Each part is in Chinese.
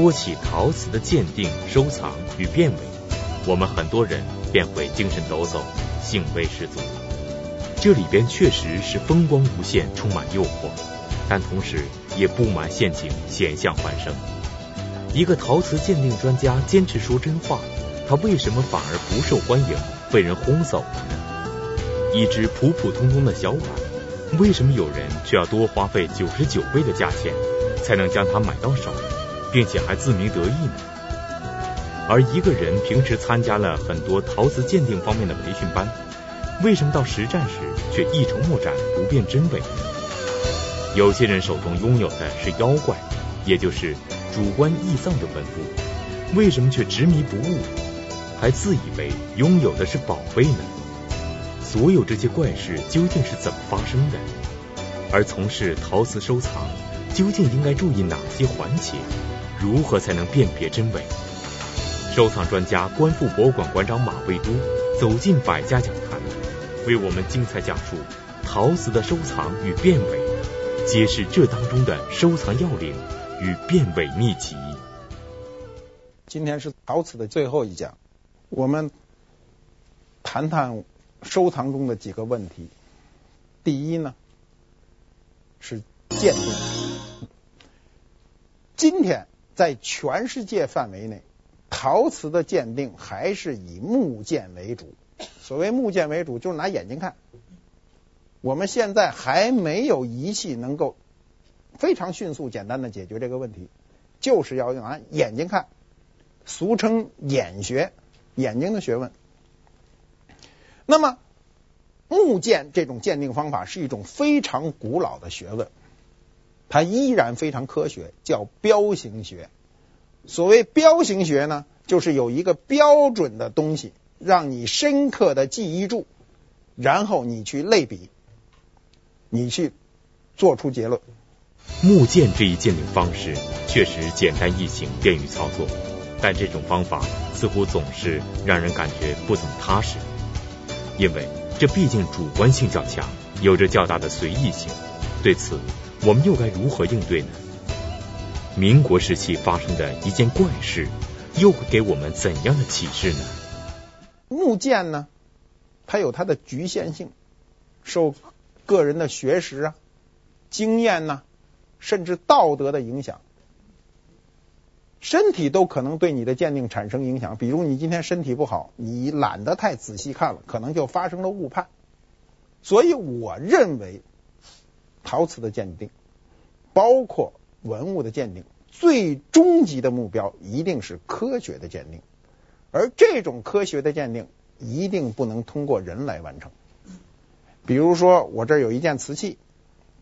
说起陶瓷的鉴定、收藏与辨伪，我们很多人便会精神抖擞，兴味十足。这里边确实是风光无限，充满诱惑，但同时也布满陷阱，险象环生。一个陶瓷鉴定专家坚持说真话，他为什么反而不受欢迎，被人轰走了呢？一只普普通通的小碗，为什么有人却要多花费九十九倍的价钱，才能将它买到手，并且还自鸣得意呢？而一个人平时参加了很多陶瓷鉴定方面的培训班，为什么到实战时却一筹莫展，不辨真伪？有些人手中拥有的是妖怪，也就是主观臆丧的文物，为什么却执迷不悟，还自以为拥有的是宝贝呢？所有这些怪事究竟是怎么发生的？而从事陶瓷收藏，究竟应该注意哪些环节？如何才能辨别真伪？收藏专家、观复博物馆馆长马未都走进百家讲坛，为我们精彩讲述陶瓷的收藏与辨伪，揭示这当中的收藏要领与辨伪秘籍。今天是陶瓷的最后一讲，我们谈谈收藏中的几个问题。第一呢，是鉴定。今天在全世界范围内，陶瓷的鉴定还是以目鉴为主。所谓目鉴为主，就是拿眼睛看。我们现在还没有仪器能够非常迅速、简单的解决这个问题，就是要用拿眼睛看，俗称眼学，眼睛的学问。那么，目鉴这种鉴定方法是一种非常古老的学问，它依然非常科学，叫标形学。所谓标形学呢，就是有一个标准的东西，让你深刻的记忆住，然后你去类比，你去做出结论。木剑这一鉴定方式确实简单易行，便于操作，但这种方法似乎总是让人感觉不怎么踏实。因为这毕竟主观性较强，有着较大的随意性。对此，我们又该如何应对呢？民国时期发生的一件怪事，又会给我们怎样的启示呢？木鉴呢，它有它的局限性，受个人的学识啊、经验呐、甚至道德的影响。身体都可能对你的鉴定产生影响，比如你今天身体不好，你懒得太仔细看了，可能就发生了误判。所以我认为，陶瓷的鉴定，包括文物的鉴定，最终极的目标一定是科学的鉴定，而这种科学的鉴定一定不能通过人来完成。比如说，我这儿有一件瓷器，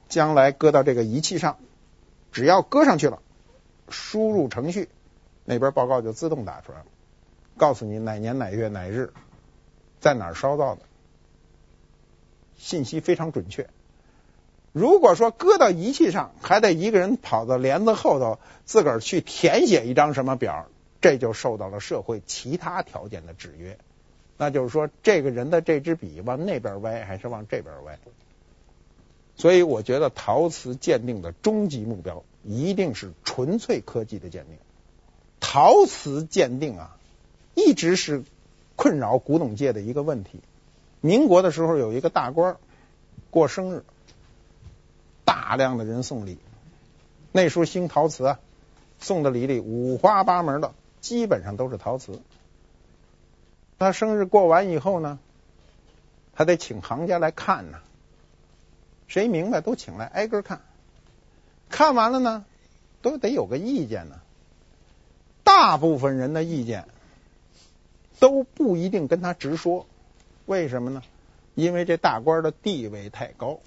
将来搁到这个仪器上，只要搁上去了。输入程序，那边报告就自动打出来了，告诉你哪年哪月哪日，在哪儿烧造的，信息非常准确。如果说搁到仪器上，还得一个人跑到帘子后头自个儿去填写一张什么表，这就受到了社会其他条件的制约。那就是说，这个人的这支笔往那边歪还是往这边歪？所以，我觉得陶瓷鉴定的终极目标。一定是纯粹科技的鉴定。陶瓷鉴定啊，一直是困扰古董界的一个问题。民国的时候有一个大官过生日，大量的人送礼。那时候兴陶瓷啊，送的礼里五花八门的，基本上都是陶瓷。他生日过完以后呢，还得请行家来看呢。谁明白都请来挨个看。看完了呢，都得有个意见呢。大部分人的意见都不一定跟他直说，为什么呢？因为这大官的地位太高，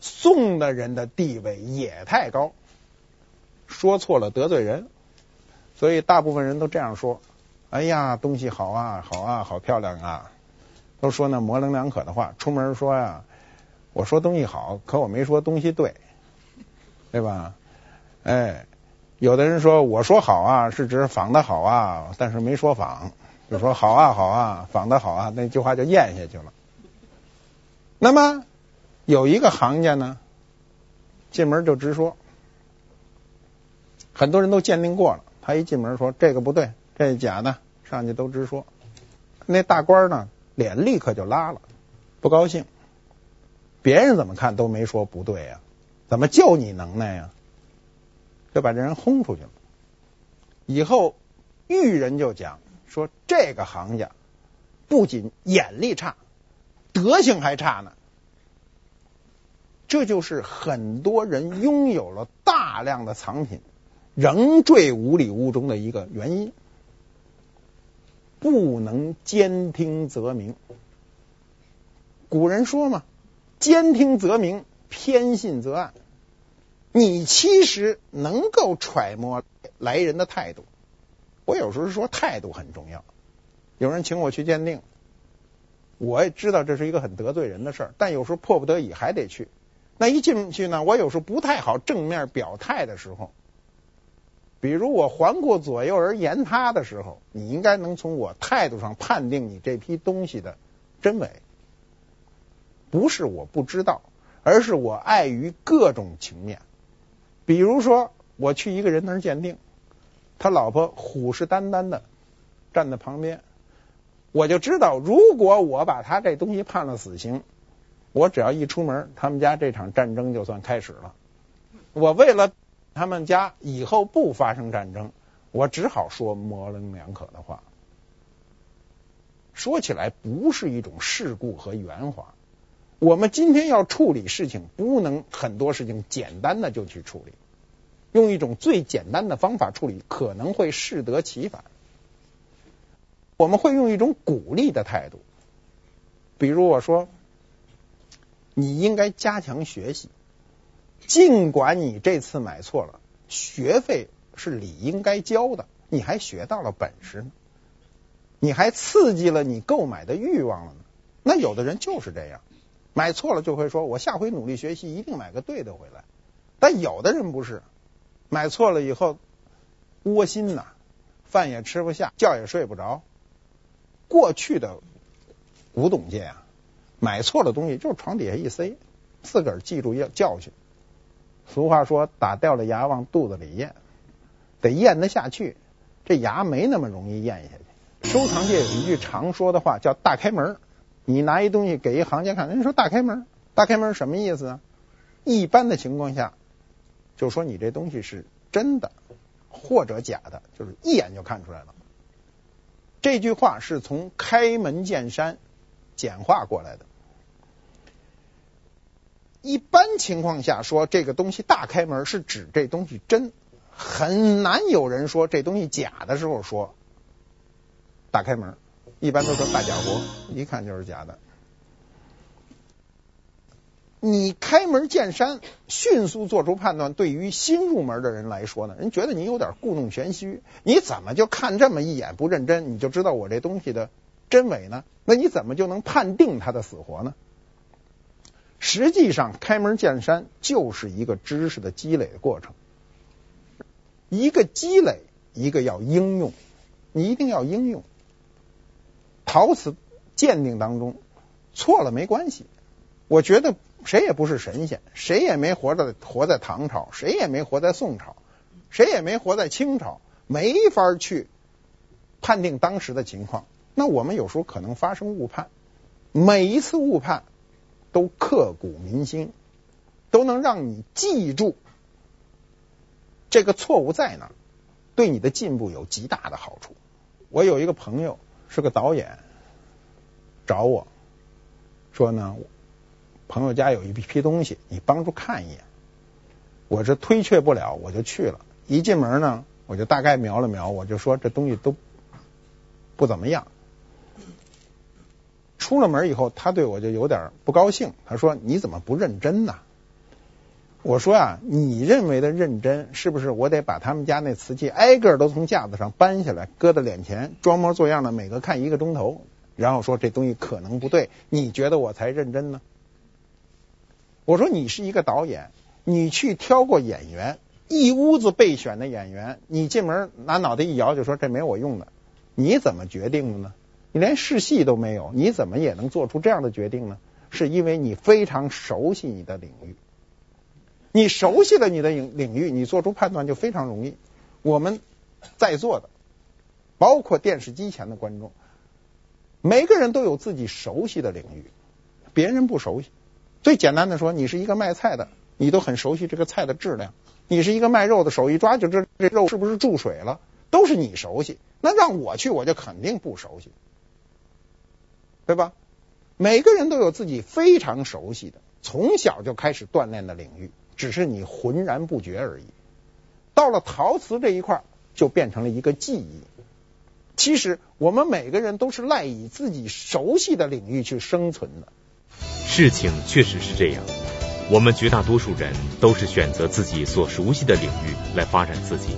送的人的地位也太高，说错了得罪人，所以大部分人都这样说：“哎呀，东西好啊，好啊，好漂亮啊！”都说那模棱两可的话。出门说呀，我说东西好，可我没说东西对。对吧？哎，有的人说我说好啊，是指仿的好啊，但是没说仿，就说好啊好啊，仿的好啊，那句话就咽下去了。那么有一个行家呢，进门就直说，很多人都鉴定过了，他一进门说这个不对，这假的，上去都直说。那大官呢，脸立刻就拉了，不高兴。别人怎么看都没说不对呀，怎么就你能耐呀？就把这人轰出去了。以后遇人就讲说这个行家不仅眼力差，德行还差呢。这就是很多人拥有了大量的藏品，仍坠五里雾中的一个原因。不能兼听则明。古人说嘛。兼听则明，偏信则暗。你其实能够揣摩来人的态度。我有时候说态度很重要。有人请我去鉴定，我也知道这是一个很得罪人的事儿，但有时候迫不得已还得去。那一进去呢，我有时候不太好正面表态的时候，比如我环顾左右而言他的时候，你应该能从我态度上判定你这批东西的真伪。不是我不知道，而是我碍于各种情面。比如说，我去一个人那儿鉴定，他老婆虎视眈眈的站在旁边，我就知道，如果我把他这东西判了死刑，我只要一出门，他们家这场战争就算开始了。我为了他们家以后不发生战争，我只好说模棱两可的话。说起来，不是一种世故和圆滑。我们今天要处理事情，不能很多事情简单的就去处理，用一种最简单的方法处理，可能会适得其反。我们会用一种鼓励的态度，比如我说，你应该加强学习，尽管你这次买错了，学费是理应该交的，你还学到了本事呢，你还刺激了你购买的欲望了呢。那有的人就是这样。买错了就会说，我下回努力学习，一定买个对的回来。但有的人不是，买错了以后窝心呐，饭也吃不下，觉也睡不着。过去的古董界啊，买错了东西就是床底下一塞，自个儿记住要教训。俗话说，打掉了牙往肚子里咽，得咽得下去。这牙没那么容易咽下去。收藏界有一句常说的话，叫大开门。你拿一东西给一行家看，人家说大开门，大开门什么意思啊？一般的情况下，就说你这东西是真的或者假的，就是一眼就看出来了。这句话是从开门见山简化过来的。一般情况下说这个东西大开门是指这东西真，很难有人说这东西假的时候说大开门。一般都说大假货，一看就是假的。你开门见山，迅速做出判断，对于新入门的人来说呢，人觉得你有点故弄玄虚。你怎么就看这么一眼不认真，你就知道我这东西的真伪呢？那你怎么就能判定它的死活呢？实际上，开门见山就是一个知识的积累的过程，一个积累，一个要应用，你一定要应用。陶瓷鉴定当中错了没关系，我觉得谁也不是神仙，谁也没活在活在唐朝，谁也没活在宋朝，谁也没活在清朝，没法去判定当时的情况。那我们有时候可能发生误判，每一次误判都刻骨铭心，都能让你记住这个错误在哪，对你的进步有极大的好处。我有一个朋友。是个导演，找我说呢，朋友家有一批东西，你帮助看一眼。我这推却不了，我就去了。一进门呢，我就大概瞄了瞄，我就说这东西都不怎么样。出了门以后，他对我就有点不高兴，他说：“你怎么不认真呢？”我说啊，你认为的认真，是不是我得把他们家那瓷器挨个都从架子上搬下来，搁在脸前，装模作样的每个看一个钟头，然后说这东西可能不对，你觉得我才认真呢？我说你是一个导演，你去挑过演员，一屋子备选的演员，你进门拿脑袋一摇就说这没我用的，你怎么决定的呢？你连试戏都没有，你怎么也能做出这样的决定呢？是因为你非常熟悉你的领域。你熟悉了你的领领域，你做出判断就非常容易。我们在座的，包括电视机前的观众，每个人都有自己熟悉的领域，别人不熟悉。最简单的说，你是一个卖菜的，你都很熟悉这个菜的质量；你是一个卖肉的，手一抓就知道这肉是不是注水了，都是你熟悉。那让我去，我就肯定不熟悉，对吧？每个人都有自己非常熟悉的，从小就开始锻炼的领域，只是你浑然不觉而已。到了陶瓷这一块，就变成了一个记忆。其实我们每个人都是赖以自己熟悉的领域去生存的。事情确实是这样，我们绝大多数人都是选择自己所熟悉的领域来发展自己，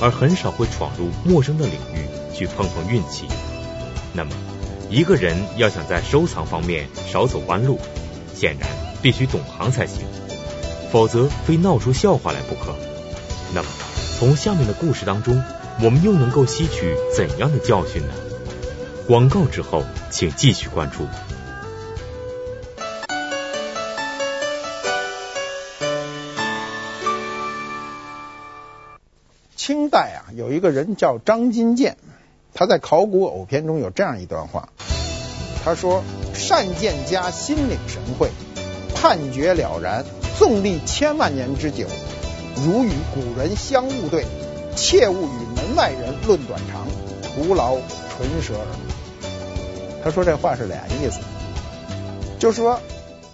而很少会闯入陌生的领域去碰碰运气。那么，一个人要想在收藏方面少走弯路，显然必须懂行才行，否则非闹出笑话来不可。那么，从下面的故事当中，我们又能够吸取怎样的教训呢？广告之后，请继续关注。清代啊，有一个人叫张金健，他在《考古偶篇》中有这样一段话，他说：“善鉴家心领神会，判决了然，纵历千万年之久，如与古人相晤对，切勿与门外人论短长，徒劳唇舌耳。”他说这话是俩意思，就是说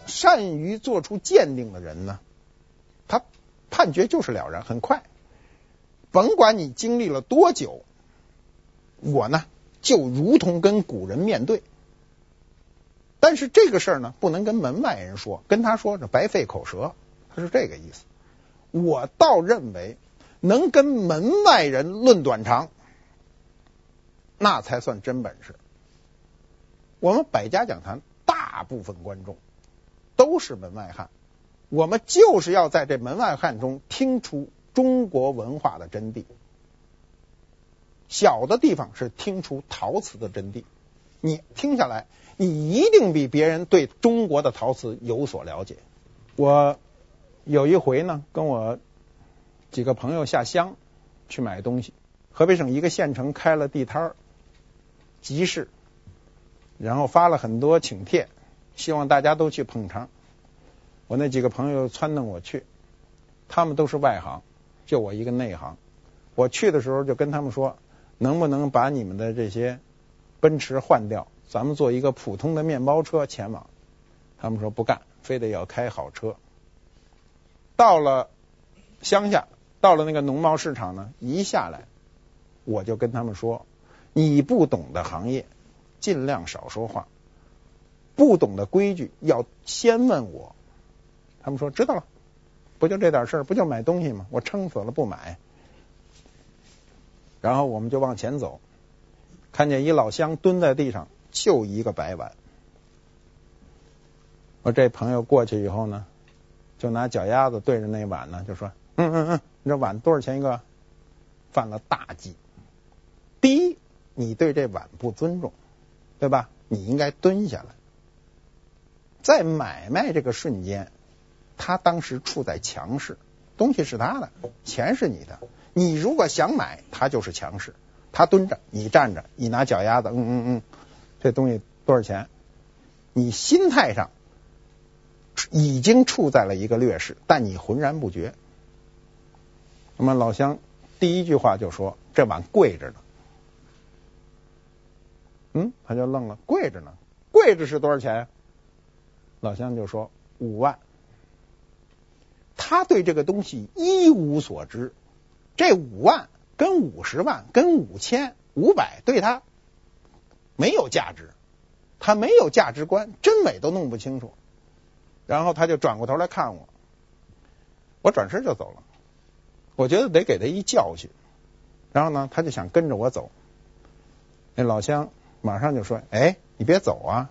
善于做出鉴定的人呢，他判决就是了然，很快。甭管你经历了多久，我呢就如同跟古人面对。但是这个事儿呢，不能跟门外人说，跟他说这白费口舌。他是这个意思。我倒认为，能跟门外人论短长，那才算真本事。我们百家讲坛大部分观众都是门外汉，我们就是要在这门外汉中听出。中国文化的真谛，小的地方是听出陶瓷的真谛。你听下来，你一定比别人对中国的陶瓷有所了解。我有一回呢，跟我几个朋友下乡去买东西，河北省一个县城开了地摊儿集市，然后发了很多请帖，希望大家都去捧场。我那几个朋友撺掇我去，他们都是外行。就我一个内行，我去的时候就跟他们说，能不能把你们的这些奔驰换掉，咱们坐一个普通的面包车前往。他们说不干，非得要开好车。到了乡下，到了那个农贸市场呢，一下来我就跟他们说，你不懂的行业尽量少说话，不懂的规矩要先问我。他们说知道了。不就这点事儿，不就买东西吗？我撑死了不买。然后我们就往前走，看见一老乡蹲在地上，就一个白碗。我这朋友过去以后呢，就拿脚丫子对着那碗呢，就说：“嗯嗯嗯，你这碗多少钱一个？”犯了大忌。第一，你对这碗不尊重，对吧？你应该蹲下来。在买卖这个瞬间。他当时处在强势，东西是他的，钱是你的。你如果想买，他就是强势。他蹲着，你站着，你拿脚丫子，嗯嗯嗯，这东西多少钱？你心态上已经处在了一个劣势，但你浑然不觉。那么老乡第一句话就说：“这碗贵着呢。”嗯，他就愣了，贵着呢，贵着是多少钱？老乡就说：“五万。”他对这个东西一无所知，这五万跟五十万跟五千五百对他没有价值，他没有价值观，真伪都弄不清楚。然后他就转过头来看我，我转身就走了。我觉得得给他一教训。然后呢，他就想跟着我走。那老乡马上就说：“哎，你别走啊！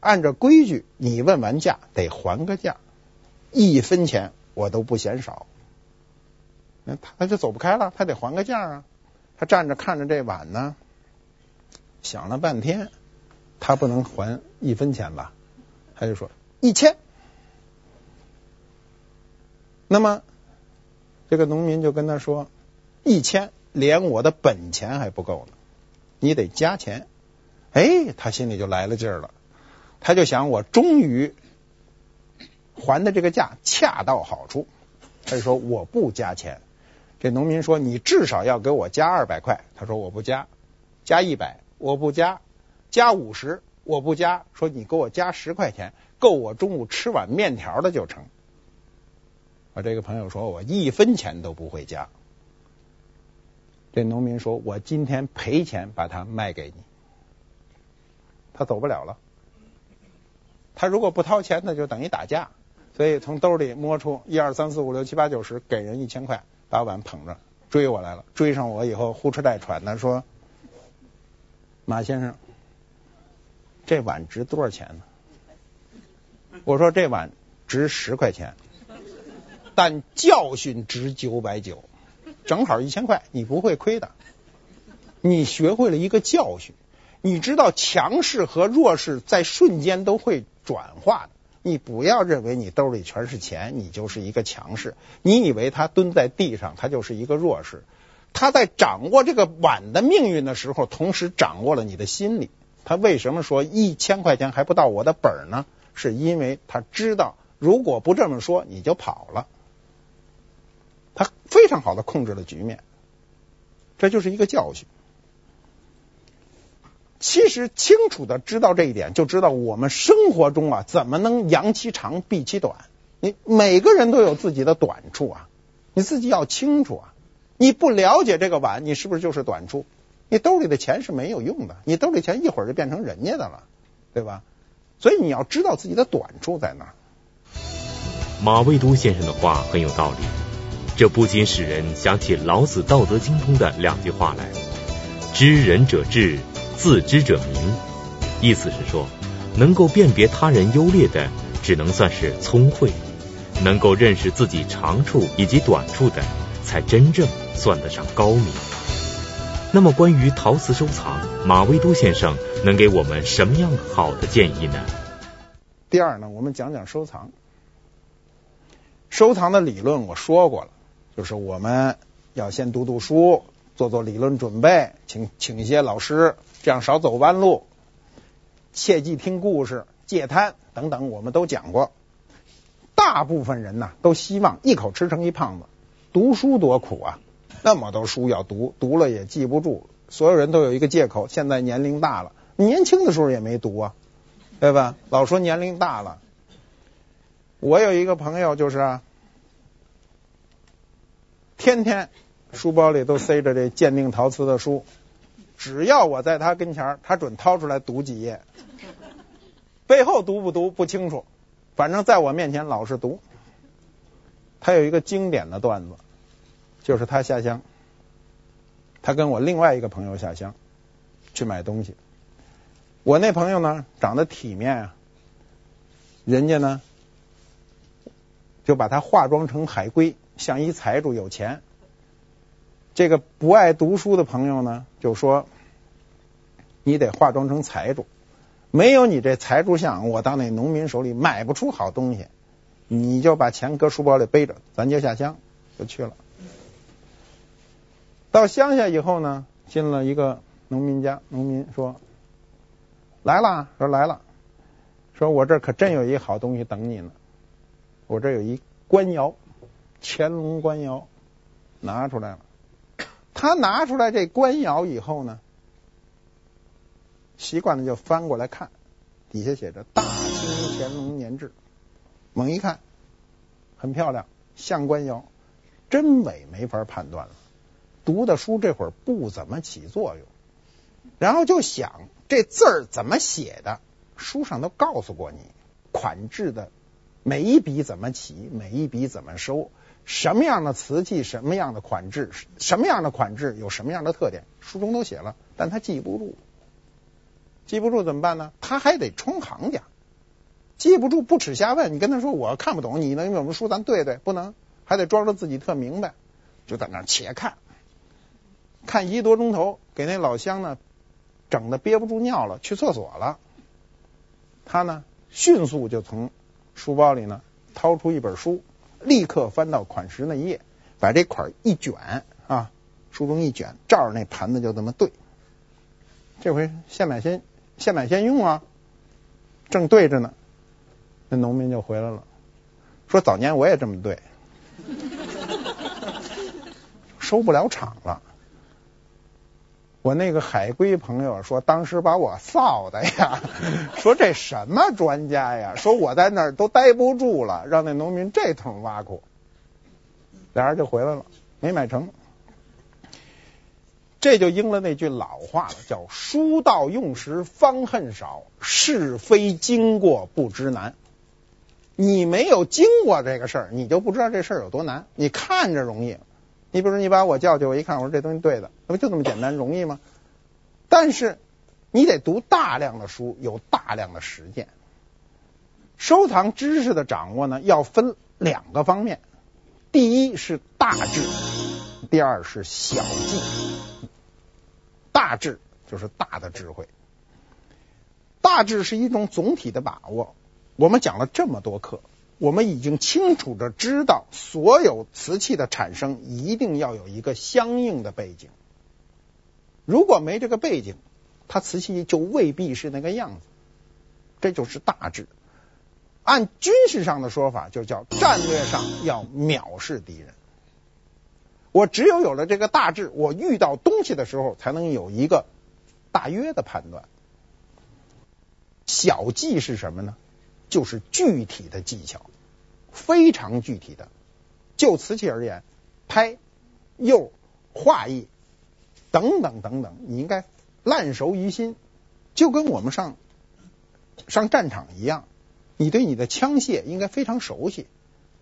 按照规矩，你问完价得还个价，一分钱。”我都不嫌少，那他就走不开了，他得还个价啊！他站着看着这碗呢，想了半天，他不能还一分钱吧？他就说一千。那么这个农民就跟他说：一千连我的本钱还不够呢，你得加钱。哎，他心里就来了劲儿了，他就想我终于还的这个价恰到好处，他就说我不加钱。这农民说你至少要给我加二百块，他说我不加，加一百我不加，加五十我不加，说你给我加十块钱，够我中午吃碗面条的就成。我这个朋友说我一分钱都不会加。这农民说我今天赔钱把它卖给你。他走不了了，他如果不掏钱，那就等于打架。所以从兜里摸出一二三四五六七八九十，给人一千块，把碗捧着追我来了。追上我以后呼哧带喘的说：“马先生，这碗值多少钱呢？”我说：“这碗值十块钱，但教训值九百九，正好一千块，你不会亏的。你学会了一个教训。”你知道强势和弱势在瞬间都会转化的。你不要认为你兜里全是钱，你就是一个强势。你以为他蹲在地上，他就是一个弱势。他在掌握这个碗的命运的时候，同时掌握了你的心理。他为什么说一千块钱还不到我的本呢？是因为他知道，如果不这么说，你就跑了。他非常好的控制了局面，这就是一个教训。其实清楚的知道这一点，就知道我们生活中啊，怎么能扬其长，避其短。你每个人都有自己的短处啊，你自己要清楚啊。你不了解这个碗，你是不是就是短处？你兜里的钱是没有用的，你兜里钱一会儿就变成人家的了，对吧？所以你要知道自己的短处在哪儿。马未都先生的话很有道理，这不禁使人想起老子《道德经》中的两句话来：知人者智。自知者明，意思是说，能够辨别他人优劣的，只能算是聪慧；能够认识自己长处以及短处的，才真正算得上高明。那么，关于陶瓷收藏，马未都先生能给我们什么样好的建议呢？第二呢，我们讲讲收藏。收藏的理论我说过了，就是我们要先读读书，做做理论准备，请请一些老师。这样少走弯路，切记听故事、戒贪等等，我们都讲过。大部分人呢，都希望一口吃成一胖子。读书多苦啊，那么多书要读，读了也记不住。所有人都有一个借口，现在年龄大了，年轻的时候也没读啊，对吧？老说年龄大了。我有一个朋友，就是，天天书包里都塞着这鉴定陶瓷的书。只要我在他跟前，他准掏出来读几页，背后读不读不清楚，反正在我面前老是读。他有一个经典的段子，就是他下乡，他跟我另外一个朋友下乡去买东西。我那朋友呢，长得体面啊，人家呢就把他化妆成海龟，像一财主有钱。这个不爱读书的朋友呢，就说。你得化妆成财主，没有你这财主相，我到那农民手里买不出好东西。你就把钱搁书包里背着，咱就下乡就去了。到乡下以后呢，进了一个农民家，农民说：“来了，说来了，说我这可真有一好东西等你呢。我这有一官窑，乾隆官窑，拿出来了。他拿出来这官窑以后呢？”习惯了就翻过来看，底下写着“大清乾隆年制”，猛一看，很漂亮，像官窑，真伪没法判断了。读的书这会儿不怎么起作用，然后就想这字儿怎么写的，书上都告诉过你，款制的每一笔怎么起，每一笔怎么收，什么样的瓷器，什么样的款制，什么样的款制有什么样的特点，书中都写了，但他记不住。记不住怎么办呢？他还得充行家，记不住不耻下问。你跟他说我看不懂，你能用什么书？咱对对，不能，还得装着自己特明白，就在那且看，看一个多钟头，给那老乡呢整的憋不住尿了，去厕所了。他呢迅速就从书包里呢掏出一本书，立刻翻到款式那页，把这款一卷啊，书中一卷，照着那盘子就这么对。这回现买现现买现用啊，正对着呢，那农民就回来了，说早年我也这么对，收不了场了。我那个海归朋友说，当时把我臊的呀，说这什么专家呀，说我在那儿都待不住了，让那农民这通挖苦，俩人就回来了，没买成。这就应了那句老话了，叫“书到用时方恨少，是非经过不知难”。你没有经过这个事儿，你就不知道这事儿有多难。你看着容易。你比如说，你把我叫去，我一看，我说这东西对的，那不就这么简单容易吗？但是你得读大量的书，有大量的实践。收藏知识的掌握呢，要分两个方面：第一是大智，第二是小技。大智就是大的智慧，大智是一种总体的把握。我们讲了这么多课。我们已经清楚的知道，所有瓷器的产生一定要有一个相应的背景。如果没这个背景，它瓷器就未必是那个样子。这就是大智。按军事上的说法，就叫战略上要藐视敌人。我只有有了这个大智，我遇到东西的时候才能有一个大约的判断。小计是什么呢？就是具体的技巧。非常具体的，就瓷器而言，拍、釉、画艺等等等等，你应该烂熟于心，就跟我们上上战场一样，你对你的枪械应该非常熟悉。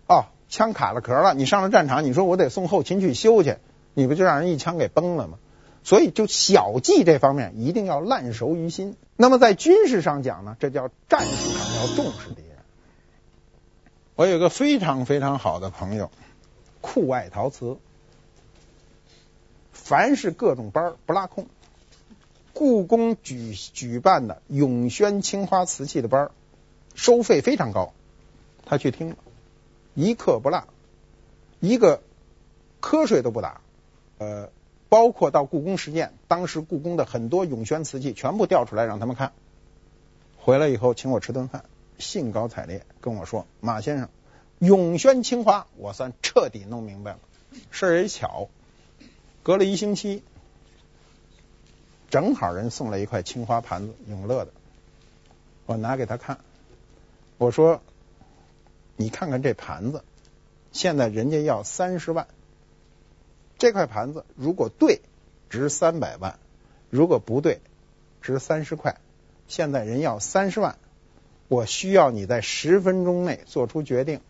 哦，枪卡了壳了，你上了战场，你说我得送后勤去修去，你不就让人一枪给崩了吗？所以，就小技这方面一定要烂熟于心。那么在军事上讲呢，这叫战术上要重视敌人。我有个非常非常好的朋友，酷爱陶瓷，凡是各种班不落空。故宫举举办的永宣青花瓷器的班，收费非常高，他去听了，一课不落，一个瞌睡都不打。呃，包括到故宫实践，当时故宫的很多永宣瓷器全部调出来让他们看，回来以后请我吃顿饭。兴高采烈跟我说：“马先生，永宣青花，我算彻底弄明白了。事儿也巧，隔了一星期，正好人送来一块青花盘子，永乐的。我拿给他看，我说：你看看这盘子，现在人家要三十万。这块盘子如果对，值三百万；如果不对，值三十块。现在人要三十万。”我需要你在十分钟内做出决定，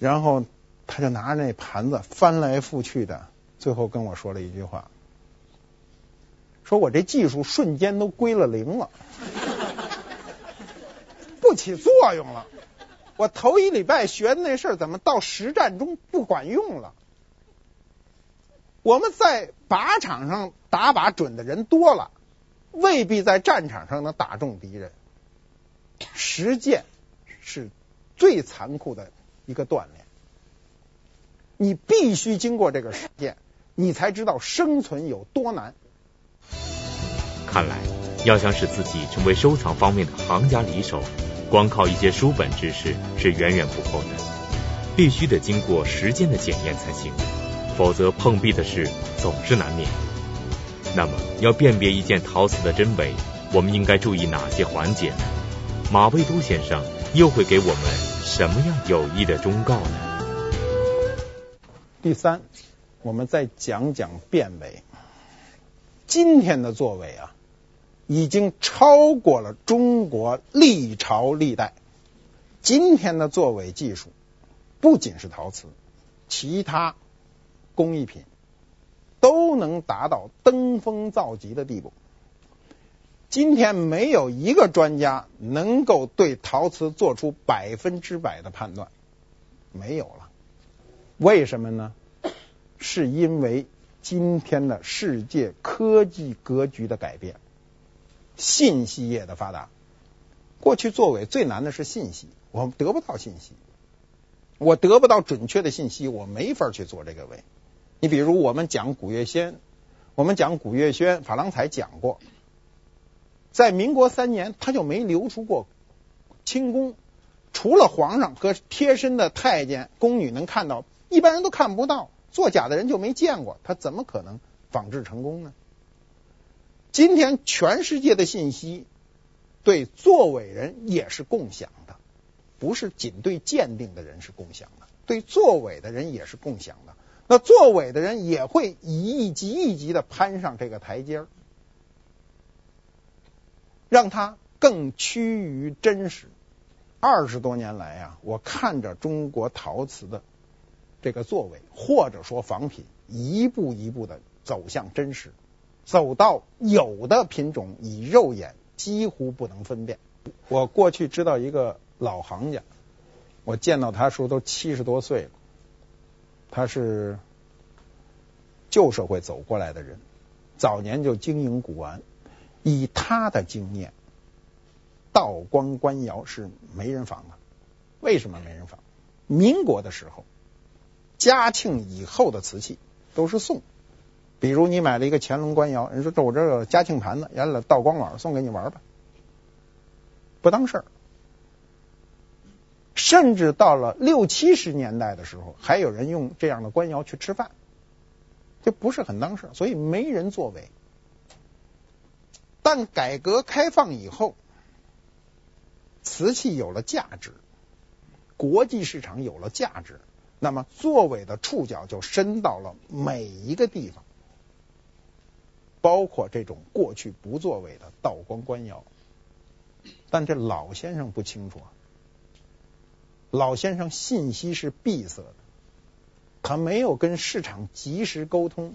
然后他就拿着那盘子翻来覆去的，最后跟我说了一句话，说我这技术瞬间都归了零了，不起作用了。我头一礼拜学的那事儿，怎么到实战中不管用了？我们在靶场上打靶准的人多了，未必在战场上能打中敌人。实践是最残酷的一个锻炼，你必须经过这个实践，你才知道生存有多难。看来，要想使自己成为收藏方面的行家里手，光靠一些书本知识是远远不够的，必须得经过时间的检验才行，否则碰壁的事总是难免。那么，要辨别一件陶瓷的真伪，我们应该注意哪些环节呢？马未都先生又会给我们什么样有益的忠告呢？第三，我们再讲讲辨伪。今天的作伪啊，已经超过了中国历朝历代。今天的作伪技术，不仅是陶瓷，其他工艺品都能达到登峰造极的地步。今天没有一个专家能够对陶瓷做出百分之百的判断，没有了。为什么呢？是因为今天的世界科技格局的改变，信息业的发达。过去作伪最难的是信息，我们得不到信息，我得不到准确的信息，我没法去做这个伪。你比如我们讲古月仙，我们讲古月轩，珐琅彩讲过，在民国三年他就没流出过清宫，除了皇上和贴身的太监宫女能看到，一般人都看不到，作假的人就没见过，他怎么可能仿制成功呢？今天全世界的信息对作伪人也是共享的，不是仅对鉴定的人是共享的，对作伪的人也是共享的。那作伪的人也会一级一级的攀上这个台阶儿，让他更趋于真实。二十多年来啊，我看着中国陶瓷的这个作伪或者说仿品，一步一步的走向真实，走到有的品种以肉眼几乎不能分辨。我过去知道一个老行家，我见到他时候都七十多岁了。他是旧社会走过来的人，早年就经营古玩。以他的经验，道光官窑是没人仿的。为什么没人仿？民国的时候，嘉庆以后的瓷器都是送。比如你买了一个乾隆官窑，人说这我这有嘉庆盘子，原来道光碗送给你玩吧，不当事儿。甚至到了六七十年代的时候，还有人用这样的官窑去吃饭，这不是很当事，所以没人作伪。但改革开放以后，瓷器有了价值，国际市场有了价值，那么作伪的触角就伸到了每一个地方，包括这种过去不作伪的道光官窑。但这老先生不清楚啊。老先生信息是闭塞的，他没有跟市场及时沟通。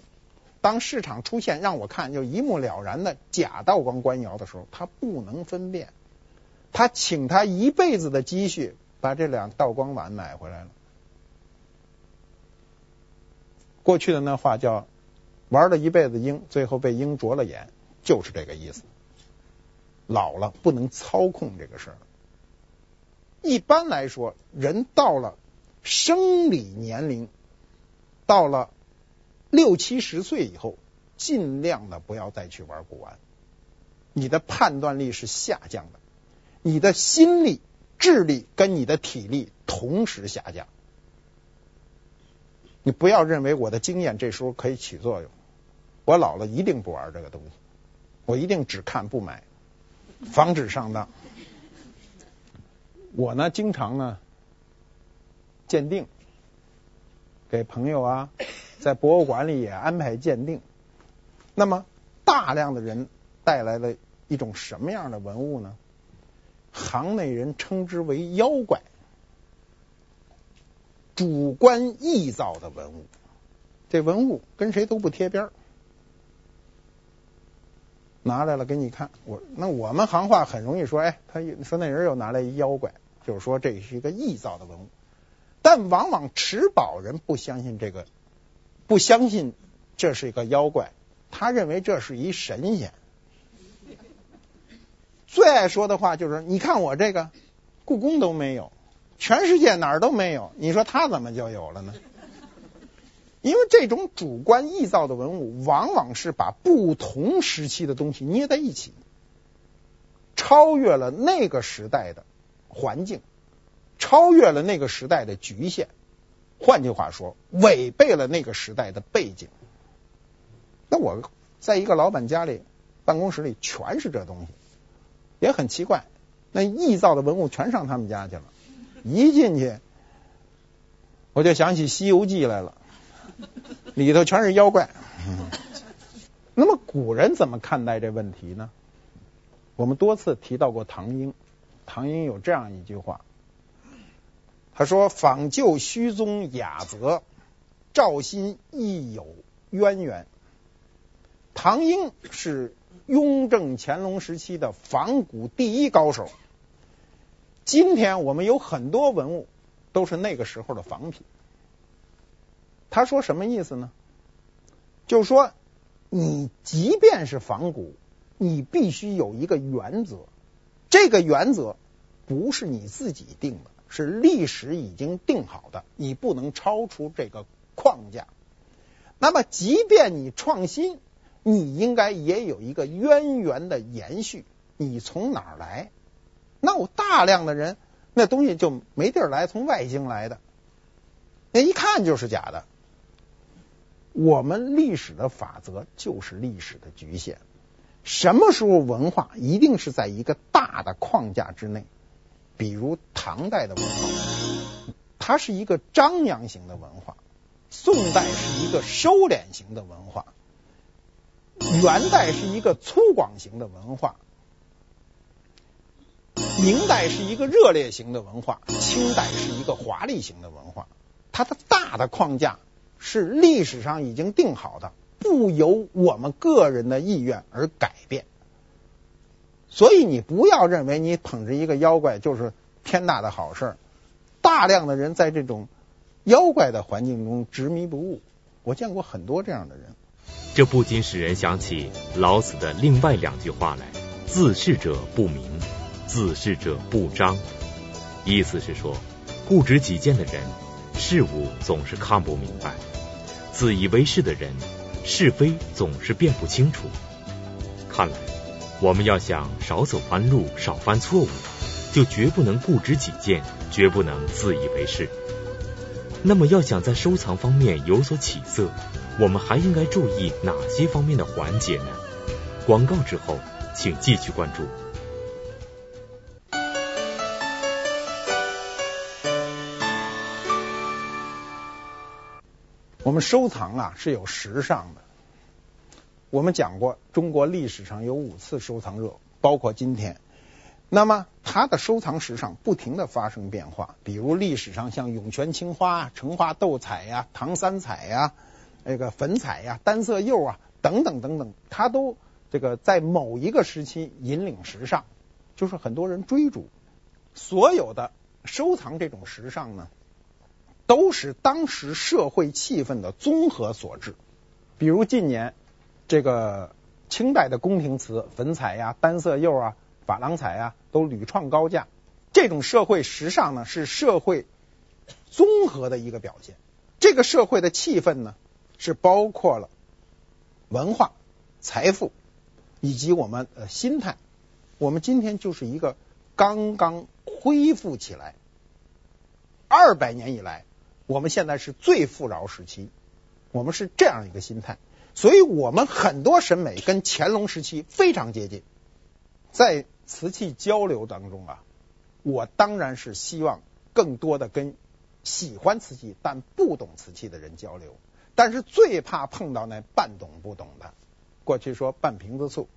当市场出现让我看就一目了然的假道光官窑的时候，他不能分辨。他请他一辈子的积蓄把这两道光碗买回来了。过去的那话叫“玩了一辈子鹰，最后被鹰啄了眼”，就是这个意思。老了不能操控这个事儿。一般来说，人到了生理年龄，到了六七十岁以后，尽量的不要再去玩古玩。你的判断力是下降的，你的心力、智力跟你的体力同时下降。你不要认为我的经验这时候可以起作用。我老了一定不玩这个东西，我一定只看不买，防止上当。我呢，经常呢鉴定，给朋友啊，在博物馆里也安排鉴定。那么大量的人带来了一种什么样的文物呢？行内人称之为妖怪，主观臆造的文物。这文物跟谁都不贴边儿。拿来了给你看，我那我们行话很容易说，哎，他说那人又拿来一妖怪。就是说，这是一个臆造的文物，但往往持宝人不相信这个，不相信这是一个妖怪，他认为这是一神仙。最爱说的话就是：“你看我这个，故宫都没有，全世界哪儿都没有，你说他怎么就有了呢？”因为这种主观臆造的文物，往往是把不同时期的东西捏在一起，超越了那个时代的。环境超越了那个时代的局限，换句话说，违背了那个时代的背景。那我在一个老板家里办公室里，全是这东西，也很奇怪。那臆造的文物全上他们家去了，一进去我就想起《西游记》来了，里头全是妖怪。那么古人怎么看待这问题呢？我们多次提到过唐英。唐英有这样一句话，他说：“仿旧虚宗雅则，照新亦有渊源。”唐英是雍正乾隆时期的仿古第一高手。今天我们有很多文物都是那个时候的仿品。他说什么意思呢？就是说，你即便是仿古，你必须有一个原则。这个原则不是你自己定的，是历史已经定好的，你不能超出这个框架。那么，即便你创新，你应该也有一个渊源的延续。你从哪儿来？那我大量的人，那东西就没地儿来，从外星来的，那一看就是假的。我们历史的法则就是历史的局限。什么时候文化一定是在一个大的框架之内？比如唐代的文化，它是一个张扬型的文化；宋代是一个收敛型的文化；元代是一个粗犷型的文化；明代是一个热烈型的文化；清代是一个华丽型的文化。它的大的框架是历史上已经定好的。不由我们个人的意愿而改变，所以你不要认为你捧着一个妖怪就是天大的好事。大量的人在这种妖怪的环境中执迷不悟，我见过很多这样的人。这不禁使人想起老子的另外两句话来：“自是者不明，自是者不彰。”意思是说，固执己见的人，事物总是看不明白；自以为是的人。是非总是辨不清楚。看来，我们要想少走弯路、少犯错误，就绝不能固执己见，绝不能自以为是。那么，要想在收藏方面有所起色，我们还应该注意哪些方面的环节呢？广告之后，请继续关注。我们收藏啊是有时尚的。我们讲过，中国历史上有五次收藏热，包括今天。那么它的收藏时尚不停地发生变化，比如历史上像涌泉青花、成化斗彩呀、唐三彩呀、那个粉彩呀、单色釉啊等等等等，它都这个在某一个时期引领时尚，就是很多人追逐。所有的收藏这种时尚呢，都是当时社会气氛的综合所致。比如近年这个清代的宫廷瓷、粉彩呀、单色釉啊、珐琅彩啊，都屡创高价。这种社会时尚呢，是社会综合的一个表现。这个社会的气氛呢，是包括了文化、财富以及我们的心态。我们今天就是一个刚刚恢复起来，二百年以来。我们现在是最富饶时期，我们是这样一个心态，所以我们很多审美跟乾隆时期非常接近。在瓷器交流当中啊，我当然是希望更多的跟喜欢瓷器但不懂瓷器的人交流，但是最怕碰到那半懂不懂的。过去说半瓶子醋，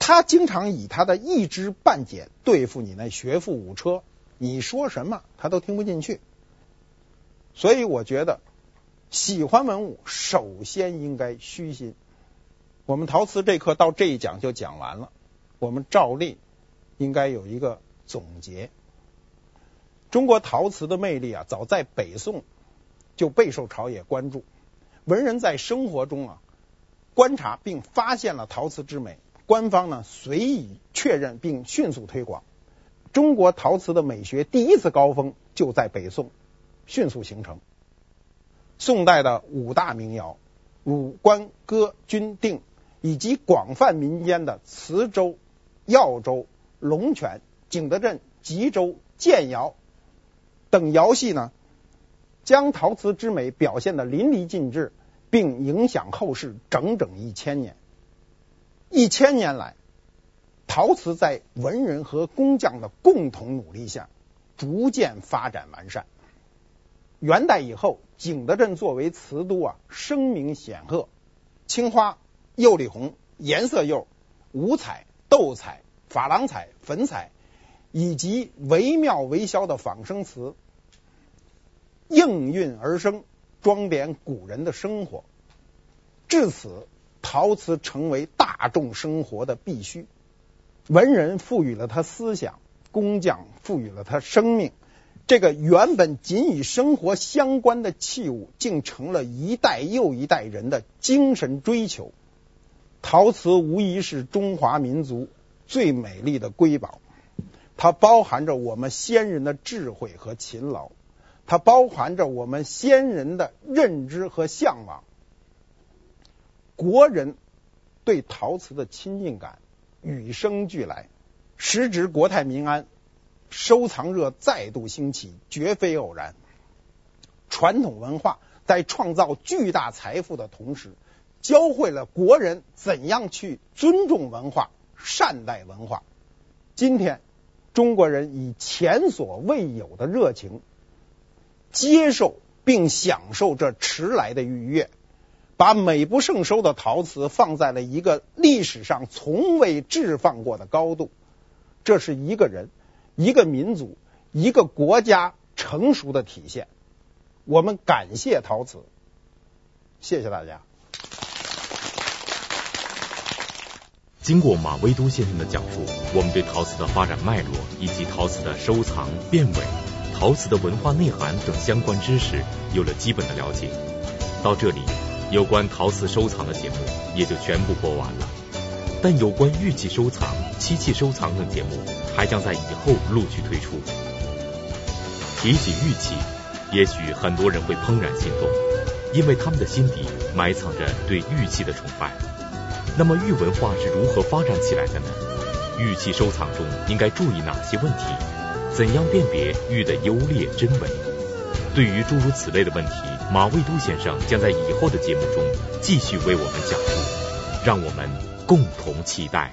他经常以他的一知半解对付你那学富五车，你说什么他都听不进去。所以我觉得，喜欢文物首先应该虚心。我们陶瓷这课到这一讲就讲完了，我们照例应该有一个总结。中国陶瓷的魅力啊，早在北宋就备受朝野关注。文人在生活中啊观察并发现了陶瓷之美，官方呢随以确认并迅速推广。中国陶瓷的美学第一次高峰就在北宋。迅速形成。宋代的五大名窑，汝、官、哥、钧、定，以及广泛民间的磁州、耀州、龙泉、景德镇、吉州、建窑等窑系呢，将陶瓷之美表现的淋漓尽致，并影响后世整整一千年。一千年来，陶瓷在文人和工匠的共同努力下，逐渐发展完善。元代以后，景德镇作为瓷都啊，声名显赫。青花、釉里红、颜色釉、五彩、斗彩、珐琅彩、粉彩，以及惟妙惟肖的仿生瓷，应运而生，装点古人的生活。至此，陶瓷成为大众生活的必须。文人赋予了它思想，工匠赋予了它生命。这个原本仅与生活相关的器物，竟成了一代又一代人的精神追求。陶瓷无疑是中华民族最美丽的瑰宝，它包含着我们先人的智慧和勤劳，它包含着我们先人的认知和向往，国人对陶瓷的亲近感与生俱来，时值国泰民安，收藏热再度兴起，绝非偶然。传统文化在创造巨大财富的同时，教会了国人怎样去尊重文化、善待文化。今天，中国人以前所未有的热情，接受并享受这迟来的愉悦，把美不胜收的陶瓷放在了一个历史上从未置放过的高度。这是一个人、一个民族、一个国家成熟的体现。我们感谢陶瓷，谢谢大家。经过马未都先生的讲述，我们对陶瓷的发展脉络以及陶瓷的收藏、辨伪、陶瓷的文化内涵等相关知识有了基本的了解。到这里，有关陶瓷收藏的节目也就全部播完了。但有关玉器收藏、漆器收藏等节目，还将在以后陆续推出。提起玉器，也许很多人会怦然心动，因为他们的心底埋藏着对玉器的崇拜。那么玉文化是如何发展起来的呢？玉器收藏中应该注意哪些问题？怎样辨别玉的优劣真伪？对于诸如此类的问题，马未都先生将在以后的节目中继续为我们讲述，让我们共同期待。